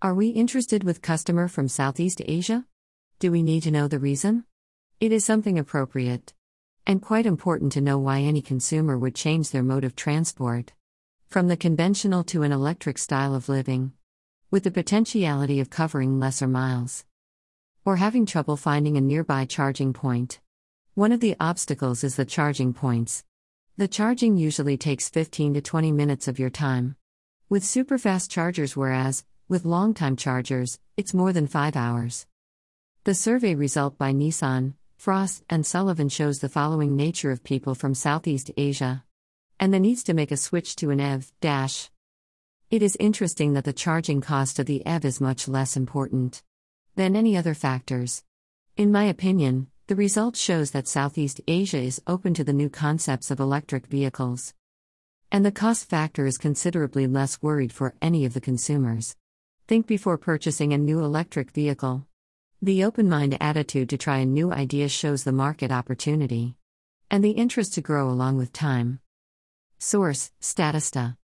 Are we interested with customer from Southeast Asia? Do we need to know the reason? It is something appropriate. And quite important to know why any consumer would change their mode of transport. From the conventional to an electric style of living. With the potentiality of covering lesser miles. Or having trouble finding a nearby charging point. One of the obstacles is the charging points. The charging usually takes 15 to 20 minutes of your time. With superfast chargers, whereas, with long time chargers, it's more than 5 hours. The survey result by Nissan, Frost, and Sullivan shows the following nature of people from Southeast Asia and the needs to make a switch to an EV. Dash. It is interesting that the charging cost of the EV is much less important than any other factors. In my opinion, the result shows that Southeast Asia is open to the new concepts of electric vehicles. And the cost factor is considerably less worried for any of the consumers. Think before purchasing a new electric vehicle. The open mind attitude to try a new idea shows the market opportunity and the interest to grow along with time. Source Statista